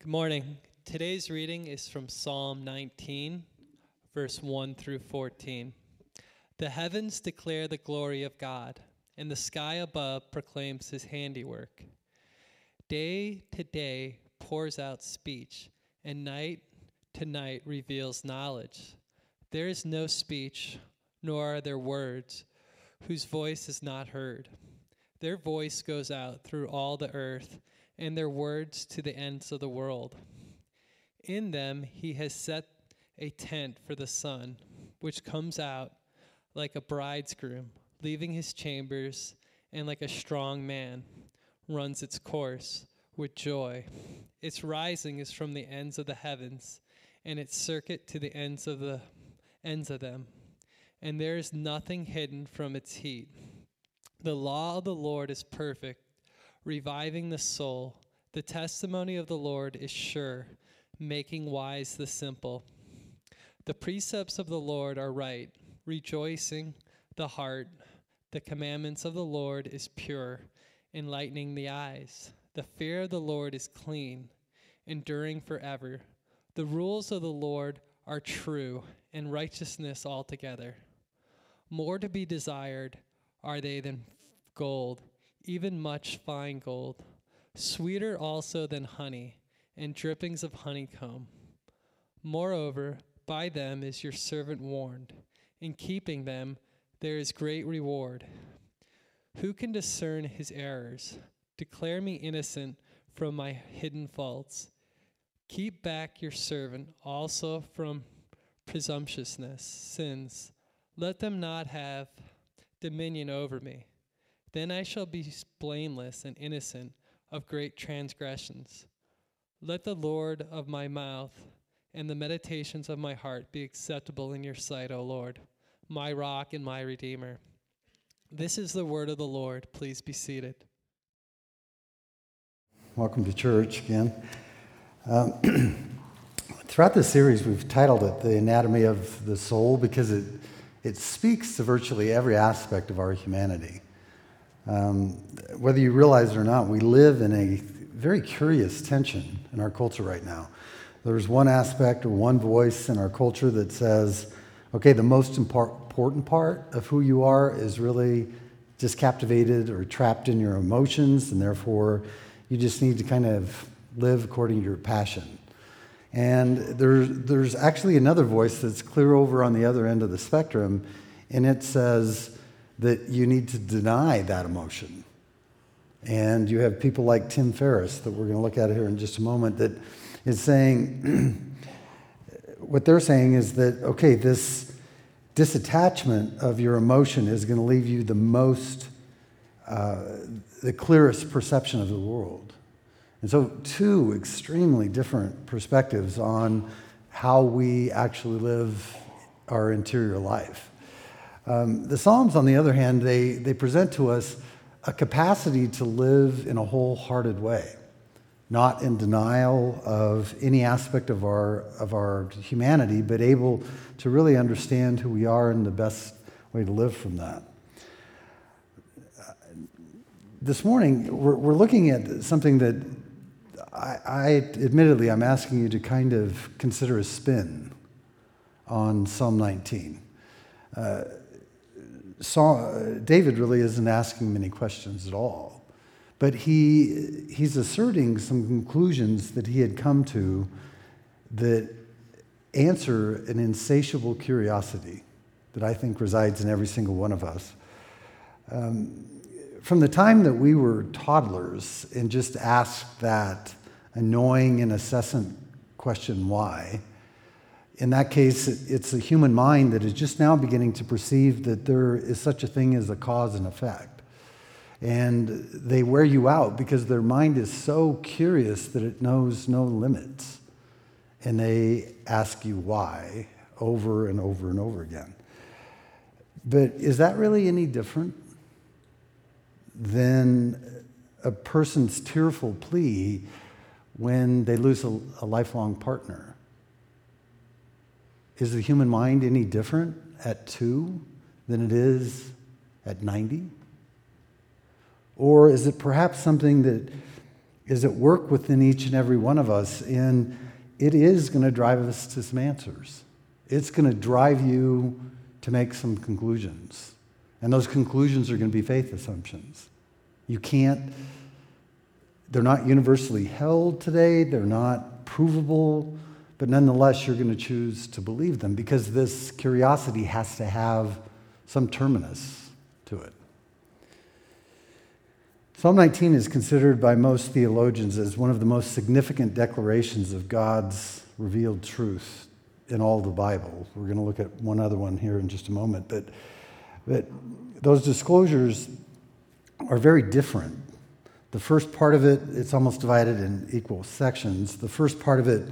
Good morning. Today's reading is from Psalm 19, verse 1 through 14. The heavens declare the glory of God, and the sky above proclaims his handiwork. Day to day pours out speech, and night to night reveals knowledge. There is no speech, nor are there words, whose voice is not heard. Their voice goes out through all the earth and their words to the ends of the world. In them he has set a tent for the sun, which comes out like a bridegroom, leaving his chambers, and like a strong man runs its course with joy. Its rising is from the ends of the heavens, and its circuit to the ends of the ends of them. And there is nothing hidden from its heat. The law of the Lord is perfect reviving the soul. The testimony of the Lord is sure, making wise the simple. The precepts of the Lord are right, rejoicing the heart. The commandments of the Lord is pure, enlightening the eyes. The fear of the Lord is clean, enduring forever. The rules of the Lord are true and righteousness altogether. More to be desired are they than gold even much fine gold, sweeter also than honey and drippings of honeycomb. Moreover, by them is your servant warned. In keeping them, there is great reward. Who can discern his errors? Declare me innocent from my hidden faults. Keep back your servant also from presumptuousness, sins. Let them not have dominion over me. Then I shall be blameless and innocent of great transgressions. Let the Lord of my mouth and the meditations of my heart be acceptable in your sight, O Lord, my rock and my redeemer. This is the word of the Lord. Please be seated. Welcome to church again. Um, throughout this series, we've titled it The Anatomy of the Soul because it, it speaks to virtually every aspect of our humanity. Um, whether you realize it or not, we live in a very curious tension in our culture right now. There's one aspect or one voice in our culture that says, okay, the most important part of who you are is really just captivated or trapped in your emotions, and therefore you just need to kind of live according to your passion. And there's, there's actually another voice that's clear over on the other end of the spectrum, and it says, that you need to deny that emotion. And you have people like Tim Ferriss, that we're going to look at here in just a moment, that is saying, what they're saying is that, okay, this disattachment of your emotion is going to leave you the most, uh, the clearest perception of the world. And so, two extremely different perspectives on how we actually live our interior life. Um, the Psalms, on the other hand, they, they present to us a capacity to live in a wholehearted way, not in denial of any aspect of our, of our humanity, but able to really understand who we are and the best way to live from that. This morning, we're, we're looking at something that I, I admittedly I'm asking you to kind of consider a spin on Psalm 19. Uh, Saul, David really isn't asking many questions at all, but he, he's asserting some conclusions that he had come to that answer an insatiable curiosity that I think resides in every single one of us. Um, from the time that we were toddlers and just asked that annoying and incessant question, why, in that case, it's the human mind that is just now beginning to perceive that there is such a thing as a cause and effect. And they wear you out because their mind is so curious that it knows no limits. And they ask you why over and over and over again. But is that really any different than a person's tearful plea when they lose a, a lifelong partner? Is the human mind any different at two than it is at 90? Or is it perhaps something that is at work within each and every one of us, and it is going to drive us to some answers. It's going to drive you to make some conclusions. And those conclusions are going to be faith assumptions. You can't, they're not universally held today, they're not provable, but nonetheless, you're going to choose to believe them because this curiosity has to have some terminus to it. Psalm 19 is considered by most theologians as one of the most significant declarations of God's revealed truth in all the Bible. We're going to look at one other one here in just a moment, but, but those disclosures are very different. The first part of it, it's almost divided in equal sections. The first part of it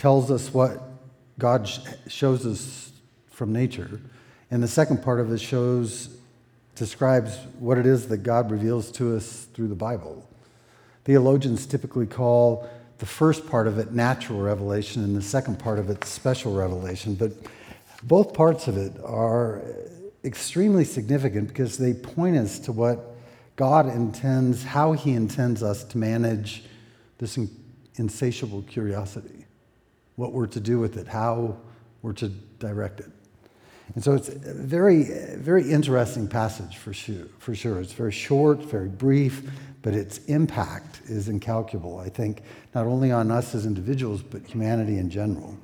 tells us what God shows us from nature, and the second part of it shows, describes what it is that God reveals to us through the Bible. Theologians typically call the first part of it natural revelation and the second part of it special revelation, but both parts of it are extremely significant because they point us to what God intends, how He intends us to manage this insatiable curiosity, what we're to do with it, how we're to direct it. And so it's a very, very interesting passage for sure, for sure. It's very short, very brief, but its impact is incalculable, I think, not only on us as individuals, but humanity in general.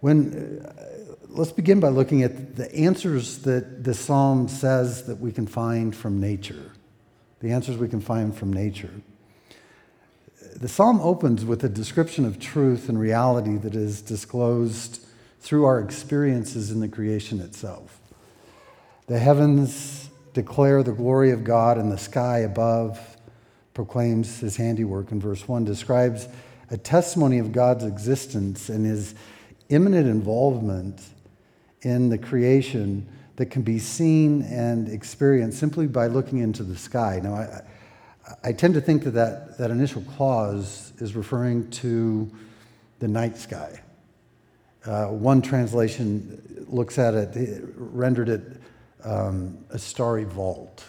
When, uh, let's begin by looking at the answers that the psalm says that we can find from nature. The answers we can find from nature. The psalm opens with a description of truth and reality that is disclosed through our experiences in the creation itself. The heavens declare the glory of God, and the sky above proclaims his handiwork. In verse 1, describes a testimony of God's existence and his imminent involvement in the creation that can be seen and experienced simply by looking into the sky. Now, I, I tend to think that, that that initial clause is referring to the night sky. Uh, one translation looks at it, it rendered it um, a starry vault.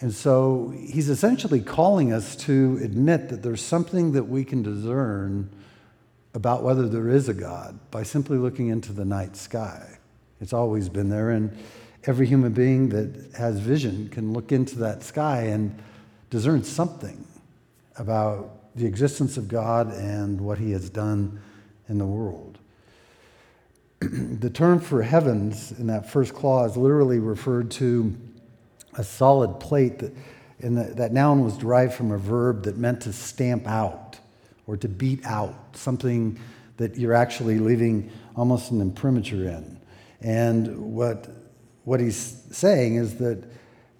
And so he's essentially calling us to admit that there's something that we can discern about whether there is a God by simply looking into the night sky. It's always been there, and every human being that has vision can look into that sky and discern something about the existence of God and what he has done in the world. the term for heavens in that first clause literally referred to a solid plate that, and that noun was derived from a verb that meant to stamp out or to beat out, something that you're actually leaving almost an imprimatur in. And what, what he's saying is that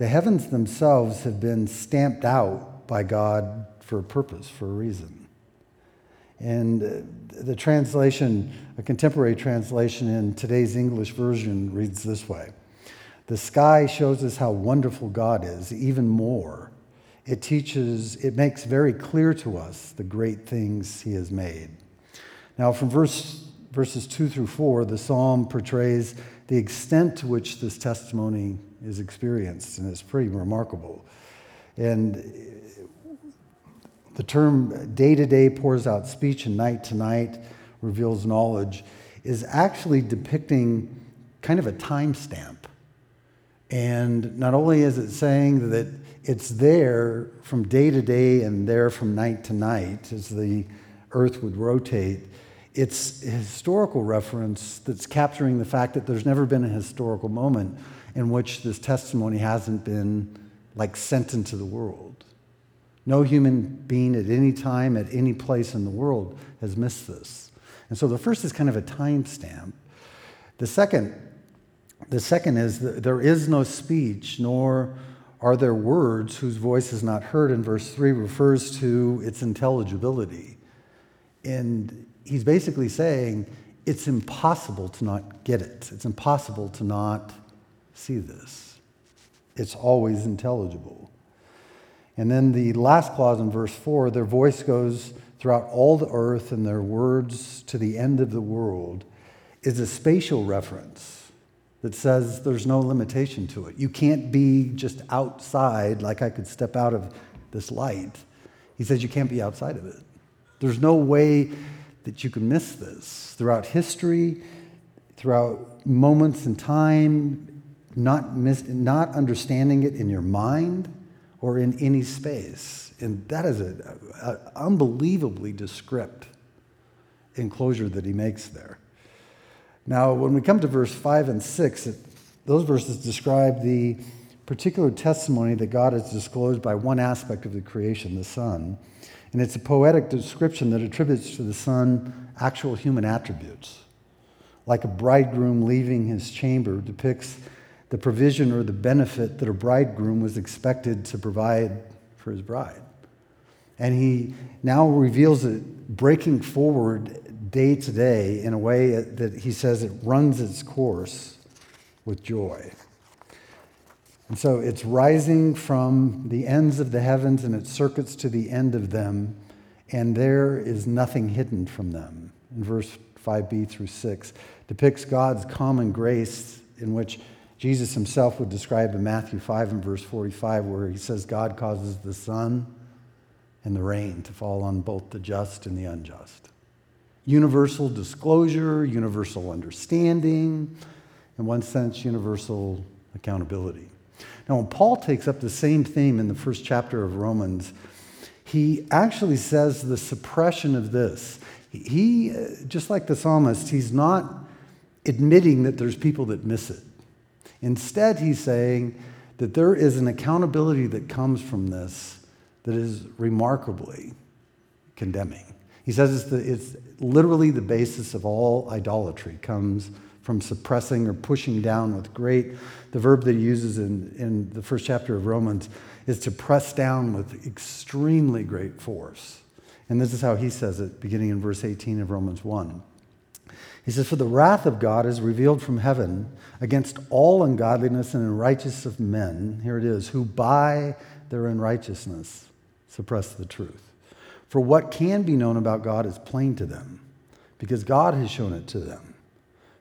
the heavens themselves have been stamped out by God for a purpose, for a reason. And uh, the translation, a contemporary translation in today's English version, reads this way The sky shows us how wonderful God is, even more. It teaches, it makes very clear to us the great things He has made. Now, from verse, verses 2 through 4, the psalm portrays the extent to which this testimony is experienced, and it's pretty remarkable. And the term day to day pours out speech and night to night reveals knowledge is actually depicting kind of a timestamp. And not only is it saying that it's there from day to day and there from night to night as the earth would rotate, it's a historical reference that's capturing the fact that there's never been a historical moment in which this testimony hasn't been like sent into the world. No human being at any time, at any place in the world has missed this. And so the first is kind of a timestamp. The second, the second is that there is no speech, nor are there words whose voice is not heard. In verse 3 refers to its intelligibility. And he's basically saying it's impossible to not get it. It's impossible to not see this. It's always intelligible. And then the last clause in verse 4 their voice goes throughout all the earth and their words to the end of the world is a spatial reference that says there's no limitation to it. You can't be just outside like I could step out of this light. He says you can't be outside of it. There's no way that you can miss this. Throughout history, throughout moments in time, not, miss, not understanding it in your mind or in any space. And that is an unbelievably descript enclosure that he makes there. Now, when we come to verse 5 and 6, it, those verses describe the particular testimony that God has disclosed by one aspect of the creation, the sun. And it's a poetic description that attributes to the sun actual human attributes. Like a bridegroom leaving his chamber depicts the provision or the benefit that a bridegroom was expected to provide for his bride. And he now reveals it breaking forward day to day in a way that he says it runs its course with joy. And so it's rising from the ends of the heavens and it circuits to the end of them, and there is nothing hidden from them. In verse 5b through 6, depicts God's common grace in which Jesus himself would describe in Matthew 5 and verse 45, where he says, God causes the sun and the rain to fall on both the just and the unjust. Universal disclosure, universal understanding, in one sense, universal accountability. Now, when Paul takes up the same theme in the first chapter of Romans, he actually says the suppression of this. He, just like the psalmist, he's not admitting that there's people that miss it. Instead, he's saying that there is an accountability that comes from this that is remarkably condemning. He says it's, the, it's literally the basis of all idolatry, comes from suppressing or pushing down with great. The verb that he uses in, in the first chapter of Romans is to press down with extremely great force. And this is how he says it, beginning in verse 18 of Romans 1. He says, For the wrath of God is revealed from heaven against all ungodliness and unrighteousness of men, here it is, who by their unrighteousness suppress the truth. For what can be known about God is plain to them, because God has shown it to them.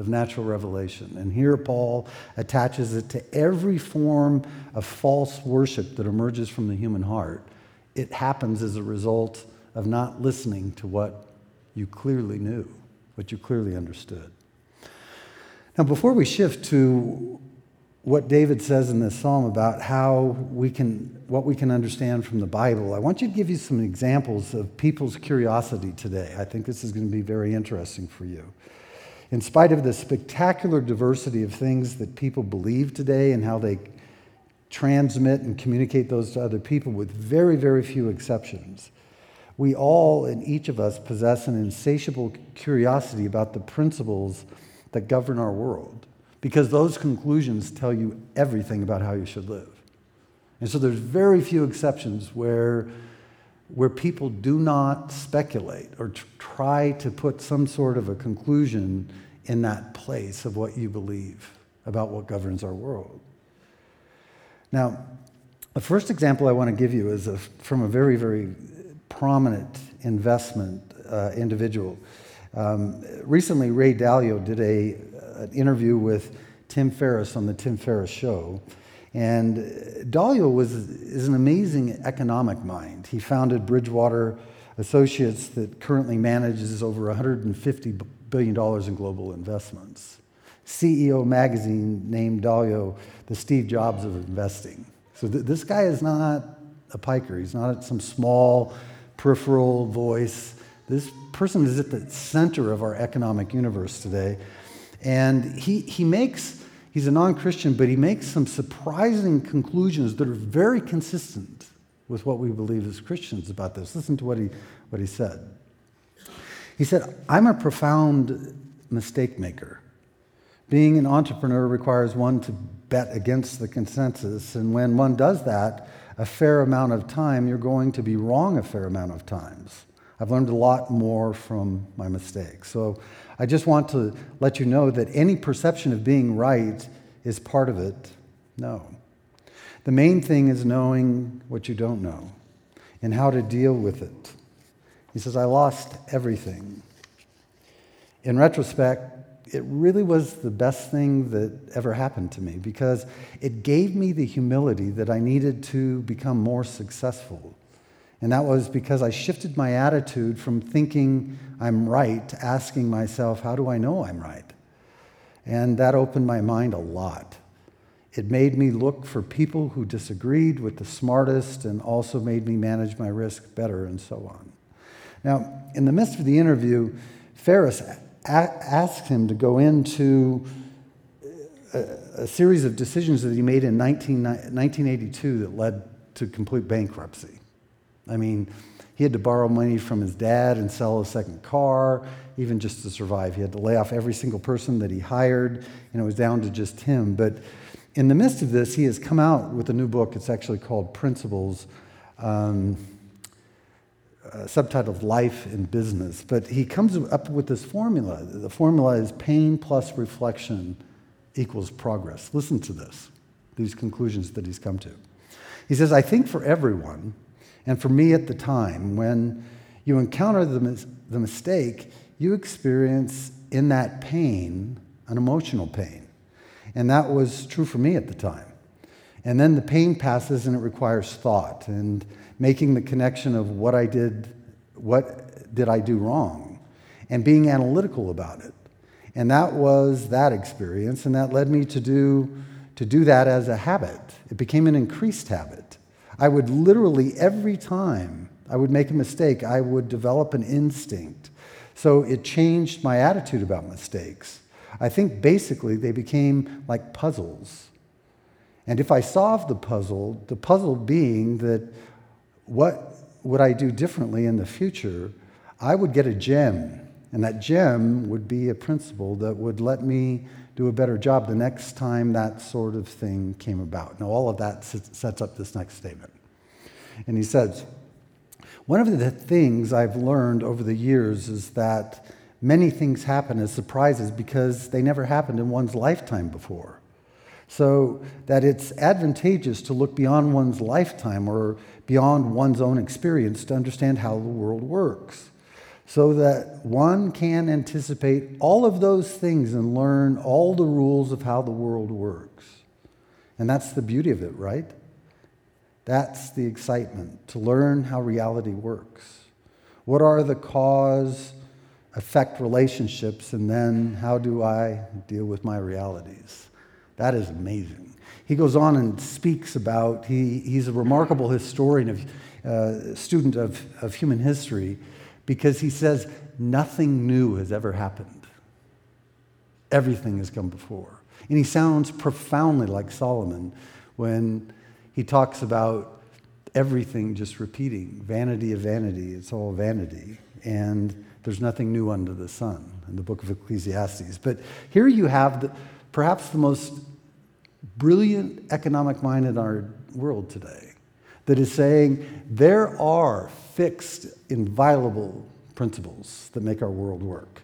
of natural revelation. And here Paul attaches it to every form of false worship that emerges from the human heart. It happens as a result of not listening to what you clearly knew, what you clearly understood. Now, before we shift to what David says in this psalm about how we can, what we can understand from the Bible, I want you to give you some examples of people's curiosity today. I think this is going to be very interesting for you in spite of the spectacular diversity of things that people believe today and how they transmit and communicate those to other people, with very, very few exceptions, we all and each of us possess an insatiable curiosity about the principles that govern our world because those conclusions tell you everything about how you should live. And so there's very few exceptions where where people do not speculate or try to put some sort of a conclusion in that place of what you believe about what governs our world. Now, the first example I want to give you is a, from a very, very prominent investment uh, individual. Um, recently, Ray Dalio did a, an interview with Tim Ferriss on the Tim Ferriss Show, and Dalio was, is an amazing economic mind. He founded Bridgewater Associates that currently manages over $150 billion in global investments. CEO Magazine named Dalio the Steve Jobs of investing. So th- this guy is not a piker. He's not some small peripheral voice. This person is at the center of our economic universe today. And he, he makes He's a non Christian, but he makes some surprising conclusions that are very consistent with what we believe as Christians about this. Listen to what he, what he said. He said, I'm a profound mistake maker. Being an entrepreneur requires one to bet against the consensus, and when one does that, a fair amount of time, you're going to be wrong a fair amount of times. I've learned a lot more from my mistakes. So I just want to let you know that any perception of being right is part of it. No. The main thing is knowing what you don't know and how to deal with it. He says, I lost everything. In retrospect, it really was the best thing that ever happened to me because it gave me the humility that I needed to become more successful. And that was because I shifted my attitude from thinking I'm right to asking myself, how do I know I'm right? And that opened my mind a lot. It made me look for people who disagreed with the smartest and also made me manage my risk better and so on. Now, in the midst of the interview, Ferriss asked him to go into a, a, series of decisions that he made in 19, 1982 that led to complete bankruptcy. I mean, he had to borrow money from his dad and sell a second car, even just to survive. He had to lay off every single person that he hired, and it was down to just him. But in the midst of this, he has come out with a new book. It's actually called Principles. Um, uh, subtitled Life in Business. But he comes up with this formula. The formula is pain plus reflection equals progress. Listen to this, these conclusions that he's come to. He says, I think for everyone, and for me at the time, when you encounter the, mis- the mistake, you experience in that pain an emotional pain. And that was true for me at the time. And then the pain passes and it requires thought and making the connection of what I did, what did I do wrong, and being analytical about it. And that was that experience, and that led me to do, to do that as a habit. It became an increased habit. I would literally, every time I would make a mistake, I would develop an instinct. So it changed my attitude about mistakes. I think basically they became like puzzles. And if I solved the puzzle, the puzzle being that what would I do differently in the future, I would get a gem. And that gem would be a principle that would let me do a better job the next time that sort of thing came about. Now, all of that sets up this next statement. And he says, One of the things I've learned over the years is that many things happen as surprises because they never happened in one's lifetime before. So that it's advantageous to look beyond one's lifetime or beyond one's own experience to understand how the world works. So that one can anticipate all of those things and learn all the rules of how the world works. And that's the beauty of it, right? That's the excitement to learn how reality works. What are the cause effect relationships, and then how do I deal with my realities? That is amazing. He goes on and speaks about, he, he's a remarkable historian, of, uh, student of, of human history, because he says nothing new has ever happened. Everything has come before. And he sounds profoundly like Solomon when he talks about everything just repeating vanity of vanity, it's all vanity. And there's nothing new under the sun in the book of Ecclesiastes. But here you have the, perhaps the most brilliant economic mind in our world today that is saying there are fixed, inviolable principles that make our world work.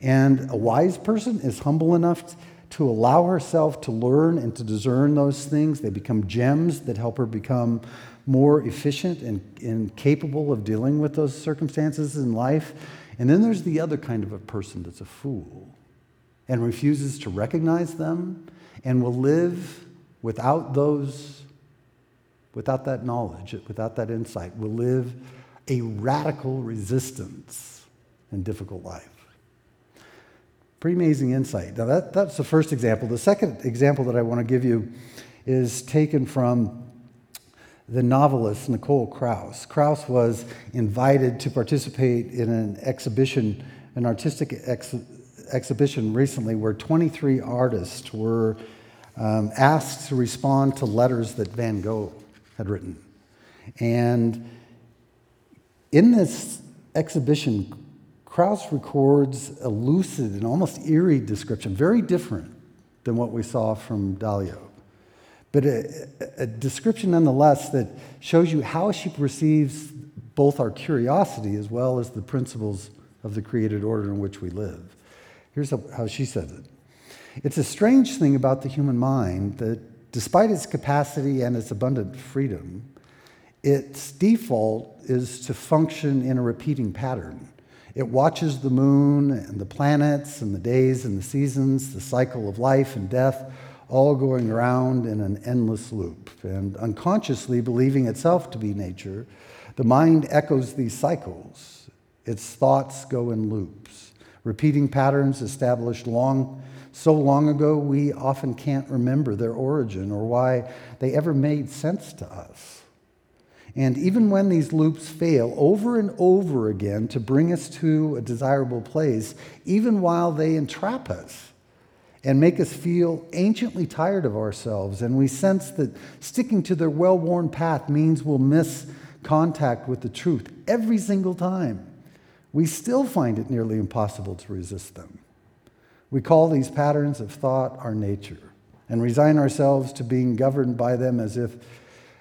And a wise person is humble enough to allow herself to learn and to discern those things. They become gems that help her become more efficient and, and capable of dealing with those circumstances in life. And then there's the other kind of a person that's a fool and refuses to recognize them and will live without those, without that knowledge, without that insight, will live a radical resistance and difficult life. Pretty amazing insight. Now, that, that's the first example. The second example that I want to give you is taken from the novelist Nicole Krauss. Krauss was invited to participate in an exhibition, an artistic ex- exhibition recently where 23 artists were um, asked to respond to letters that Van Gogh had written. And in this exhibition, Krauss records a lucid and almost eerie description, very different than what we saw from Dalio. But a, a description nonetheless that shows you how she perceives both our curiosity as well as the principles of the created order in which we live. Here's how she says it It's a strange thing about the human mind that despite its capacity and its abundant freedom, its default is to function in a repeating pattern. It watches the moon and the planets and the days and the seasons, the cycle of life and death, all going around in an endless loop. And unconsciously believing itself to be nature, the mind echoes these cycles. Its thoughts go in loops, repeating patterns established long so long ago we often can't remember their origin or why they ever made sense to us. And even when these loops fail over and over again to bring us to a desirable place, even while they entrap us and make us feel anciently tired of ourselves, and we sense that sticking to their well worn path means we'll miss contact with the truth every single time, we still find it nearly impossible to resist them. We call these patterns of thought our nature and resign ourselves to being governed by them as if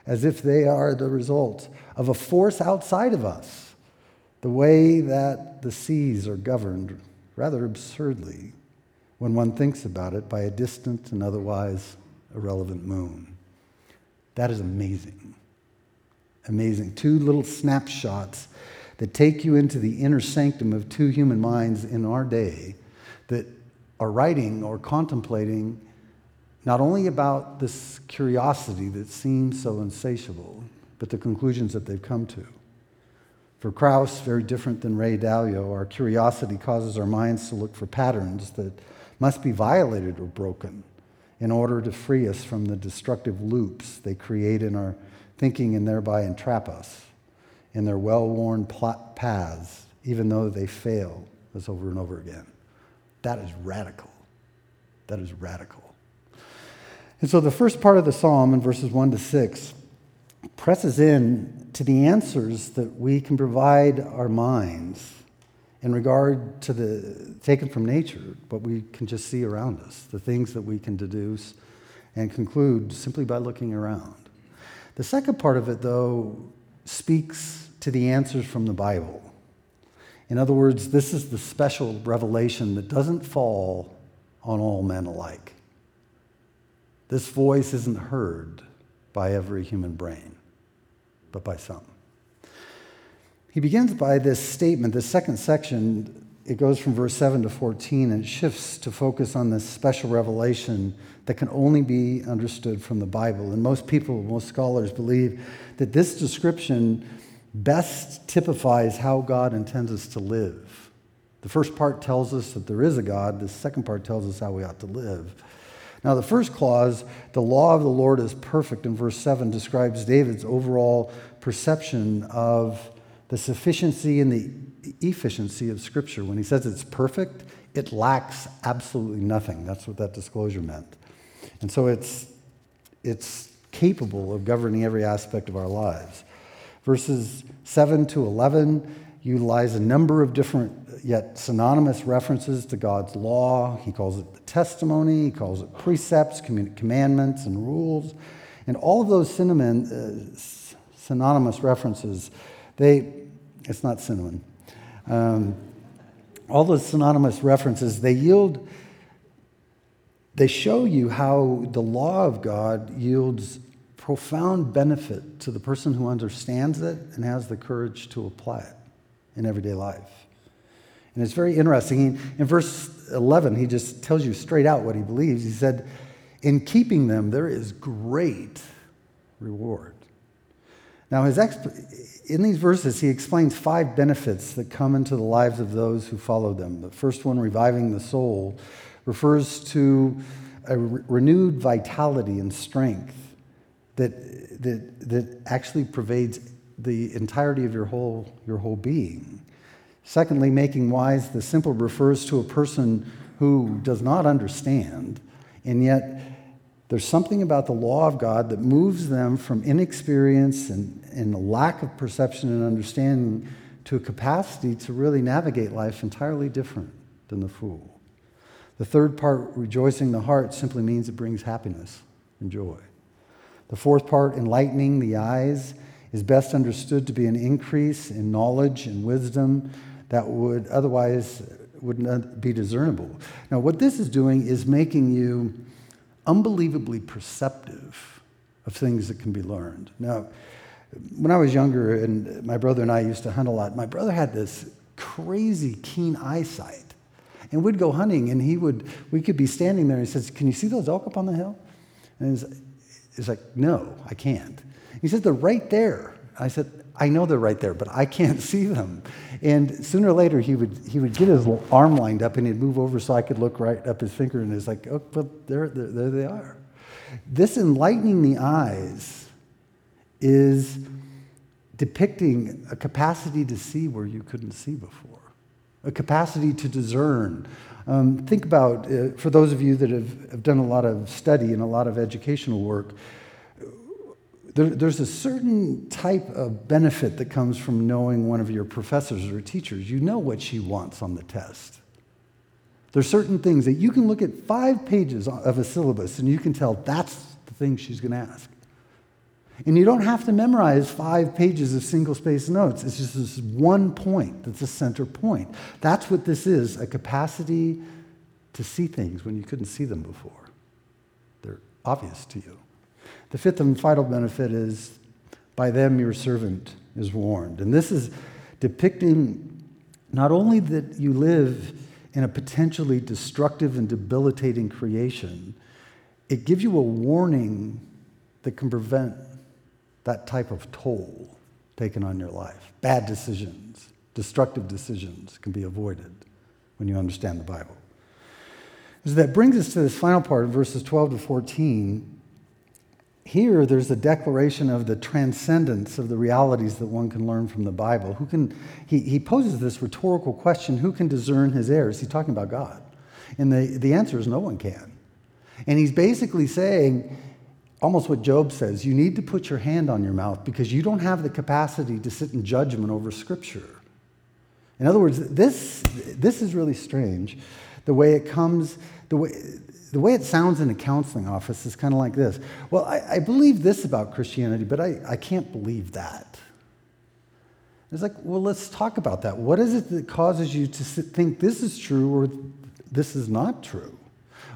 as if they are the result of a force outside of us, the way that the seas are governed, rather absurdly, when one thinks about it, by a distant and otherwise irrelevant moon. That is amazing. Amazing. Two little snapshots that take you into the inner sanctum of two human minds in our day that are writing or contemplating not only about this curiosity that seems so insatiable, but the conclusions that they've come to. For Krauss, very different than Ray Dalio, our curiosity causes our minds to look for patterns that must be violated or broken in order to free us from the destructive loops they create in our thinking and thereby entrap us in their well worn plot paths, even though they fail us over and over again. That is radical. That is radical. And so the first part of the psalm in verses 1 to 6 presses in to the answers that we can provide our minds in regard to the taken from nature, what we can just see around us, the things that we can deduce and conclude simply by looking around. The second part of it, though, speaks to the answers from the Bible. In other words, this is the special revelation that doesn't fall on all men alike. This voice isn't heard by every human brain, but by some. He begins by this statement, the second section, it goes from verse 7 to 14, and it shifts to focus on this special revelation that can only be understood from the Bible. And most people, most scholars believe that this description best typifies how God intends us to live. The first part tells us that there is a God, the second part tells us how we ought to live. Now, the first clause, the law of the Lord is perfect, in verse 7, describes David's overall perception of the sufficiency and the efficiency of Scripture. When he says it's perfect, it lacks absolutely nothing. That's what that disclosure meant. And so it's, it's capable of governing every aspect of our lives. Verses 7 to 11 utilize a number of different yet synonymous references to God's law. He calls it the testimony, he calls it precepts, commandments, and rules. And all of those cinnamon, uh, synonymous references, they, it's not cinnamon. Um, all those synonymous references, they yield, they show you how the law of God yields profound benefit to the person who understands it and has the courage to apply it in everyday life. And it's very interesting. In verse 11, he just tells you straight out what he believes. He said, In keeping them, there is great reward. Now, his exp- in these verses, he explains five benefits that come into the lives of those who follow them. The first one, reviving the soul, refers to a re- renewed vitality and strength that, that, that actually pervades the entirety of your whole, your whole being. Secondly, making wise the simple refers to a person who does not understand, and yet there's something about the law of God that moves them from inexperience and, and a lack of perception and understanding to a capacity to really navigate life entirely different than the fool. The third part, rejoicing the heart, simply means it brings happiness and joy. The fourth part, enlightening the eyes, is best understood to be an increase in knowledge and wisdom that would otherwise would not be discernible. Now, what this is doing is making you unbelievably perceptive of things that can be learned. Now, when I was younger and my brother and I used to hunt a lot, my brother had this crazy keen eyesight. And we'd go hunting and he would, we could be standing there and he says, Can you see those elk up on the hill? And he's, like, No, I can't. He said, They're right there. I said, I know they're right there, but I can't see them. And sooner or later, he would, he would get his arm lined up and he'd move over so I could look right up his finger and it's like, oh, well, there, there, there they are. This enlightening the eyes is depicting a capacity to see where you couldn't see before, a capacity to discern. Um, think about, uh, for those of you that have, have done a lot of study and a lot of educational work, there, there's a certain type of benefit that comes from knowing one of your professors or teachers. You know what she wants on the test. There's certain things that you can look at five pages of a syllabus and you can tell that's the thing she's going to ask. And you don't have to memorize five pages of single space notes. It's just this one point that's a center point. That's what this is a capacity to see things when you couldn't see them before. They're obvious to you. The fifth and final benefit is by them your servant is warned. And this is depicting not only that you live in a potentially destructive and debilitating creation, it gives you a warning that can prevent that type of toll taken on your life. Bad decisions, destructive decisions can be avoided when you understand the Bible. So that brings us to this final part, verses 12 to 14. Here, there's a declaration of the transcendence of the realities that one can learn from the Bible. Who can, he, he poses this rhetorical question who can discern his errors? He's talking about God. And the, the answer is no one can. And he's basically saying, almost what Job says you need to put your hand on your mouth because you don't have the capacity to sit in judgment over Scripture. In other words, this, this is really strange. The way it comes, the way, the way it sounds in a counseling office is kind of like this Well, I, I believe this about Christianity, but I, I can't believe that. It's like, well, let's talk about that. What is it that causes you to think this is true or this is not true?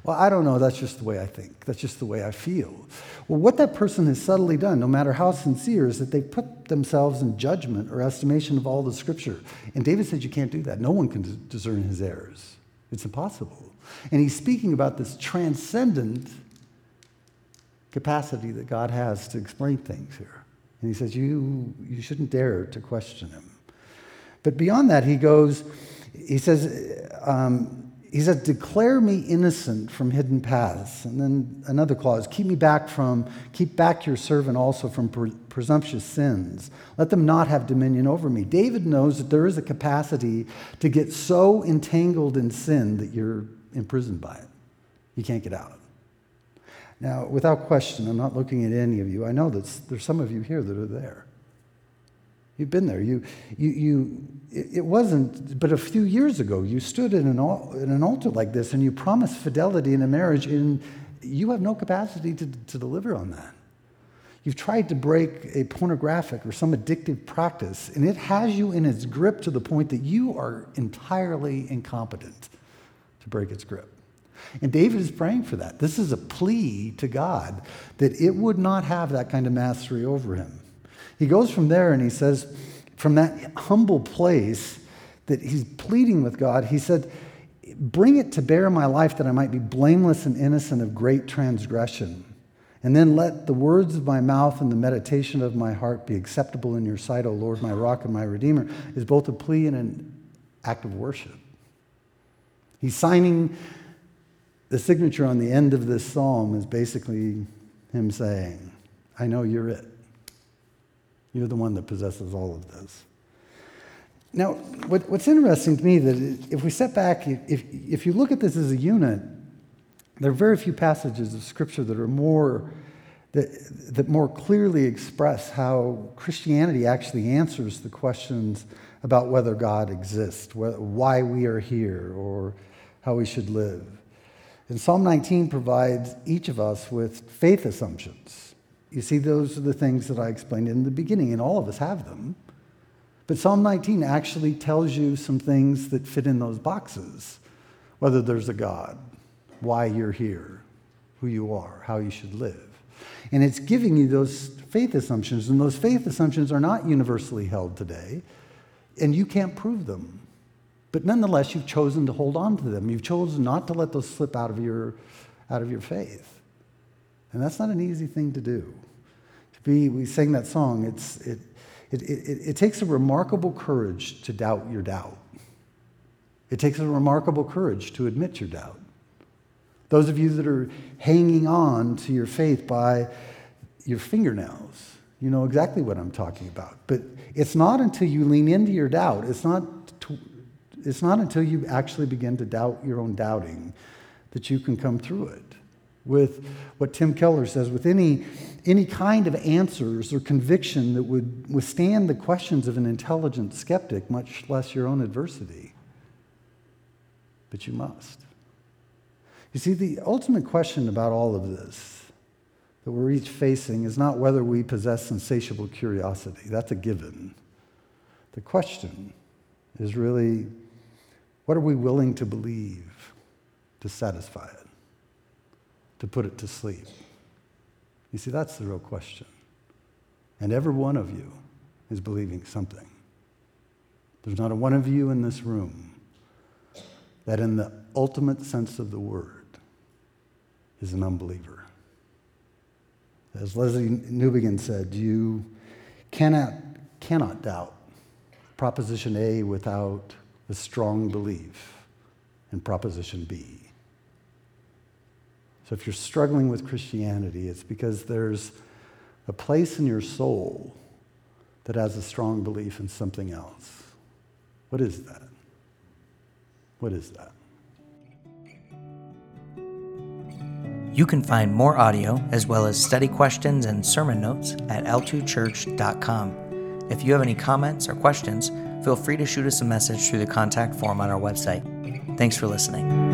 Well, I don't know. That's just the way I think. That's just the way I feel. Well, what that person has subtly done, no matter how sincere, is that they've put themselves in judgment or estimation of all the scripture. And David says you can't do that. No one can discern his errors, it's impossible. And he's speaking about this transcendent capacity that God has to explain things here. And he says, You, you shouldn't dare to question him. But beyond that, he goes, he says, um, he says, declare me innocent from hidden paths. And then another clause, keep me back from, keep back your servant also from pre- presumptuous sins. Let them not have dominion over me. David knows that there is a capacity to get so entangled in sin that you're imprisoned by it. You can't get out. Now, without question, I'm not looking at any of you. I know that there's some of you here that are there. You've been there. You, you, you, it wasn't, but a few years ago, you stood in an, in an altar like this and you promised fidelity in a marriage, and you have no capacity to, to deliver on that. You've tried to break a pornographic or some addictive practice, and it has you in its grip to the point that you are entirely incompetent to break its grip. And David is praying for that. This is a plea to God that it would not have that kind of mastery over him. He goes from there and he says, from that humble place that he's pleading with God, he said, Bring it to bear in my life that I might be blameless and innocent of great transgression. And then let the words of my mouth and the meditation of my heart be acceptable in your sight, O Lord, my rock and my redeemer, is both a plea and an act of worship. He's signing the signature on the end of this psalm is basically him saying, I know you're it. You're the one that possesses all of this. Now, what, what's interesting to me that if we step back, if, if you look at this as a unit, there are very few passages of Scripture that are more that, that more clearly express how Christianity actually answers the questions about whether God exists, why we are here, or how we should live. And Psalm 19 provides each of us with faith assumptions You see, those are the things that I explained in the beginning, and all of us have them. But Psalm 19 actually tells you some things that fit in those boxes whether there's a God, why you're here, who you are, how you should live. And it's giving you those faith assumptions, and those faith assumptions are not universally held today, and you can't prove them. But nonetheless, you've chosen to hold on to them. You've chosen not to let those slip out of your, out of your faith. And that's not an easy thing to do. To be, we sang that song, it's, it, it, it, it takes a remarkable courage to doubt your doubt. It takes a remarkable courage to admit your doubt. Those of you that are hanging on to your faith by your fingernails, you know exactly what I'm talking about. But it's not until you lean into your doubt, it's not, to, it's not until you actually begin to doubt your own doubting that you can come through it. With what Tim Keller says, with any, any kind of answers or conviction that would withstand the questions of an intelligent skeptic, much less your own adversity. But you must. You see, the ultimate question about all of this that we're each facing is not whether we possess insatiable curiosity. That's a given. The question is really what are we willing to believe to satisfy it, to put it to sleep? You see, that's the real question. And every one of you is believing something. There's not a one of you in this room that, in the ultimate sense of the word, is an unbeliever. As Lesslie Newbigin said, you cannot, cannot doubt Proposition A without a strong belief in Proposition B. So if you're struggling with Christianity, it's because there's a place in your soul that has a strong belief in something else. What is that? What is that? You can find more audio as well as study questions and sermon notes at l2church.com. If you have any comments or questions, feel free to shoot us a message through the contact form on our website. Thanks for listening.